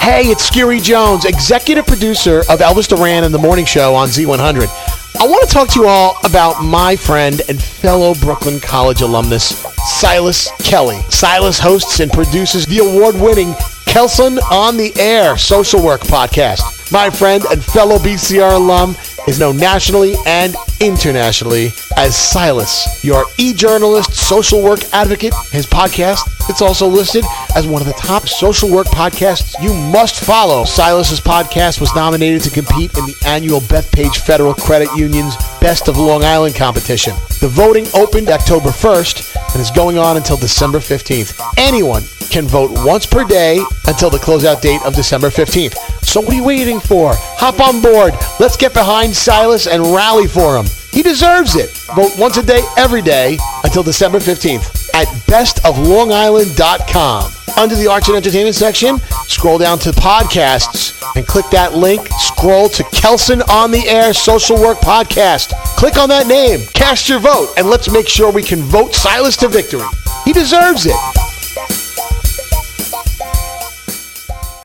Hey, it's Skeery Jones, executive producer of Elvis Duran and the Morning Show on Z100. I want to talk to you all about my friend and fellow Brooklyn College alumnus, Silas Kelly. Silas hosts and produces the award winning Kelsunn on the Air social work podcast. My friend and fellow BCR alum is known nationally and internationally as Silas, your e-journalist, social work advocate. His podcast, it's also listed as one of the top social work podcasts you must follow. Silas's podcast was nominated to compete in the annual Bethpage Federal Credit Union's Best of Long Island competition. The voting opened October 1st and is going on until December 15th. Anyone can vote once per day until the closeout date of December 15th. So what are you waiting for? Hop on board. Let's get behind Silas and rally for him. He deserves it. Vote once a day, every day until December 15th at bestoflongisland.com. Under the Arts and Entertainment section, scroll down to podcasts and click that link. Scroll to Kelsunn on the Air Social Work Podcast. Click on that name, cast your vote, and let's make sure we can vote Silas to victory. He deserves it.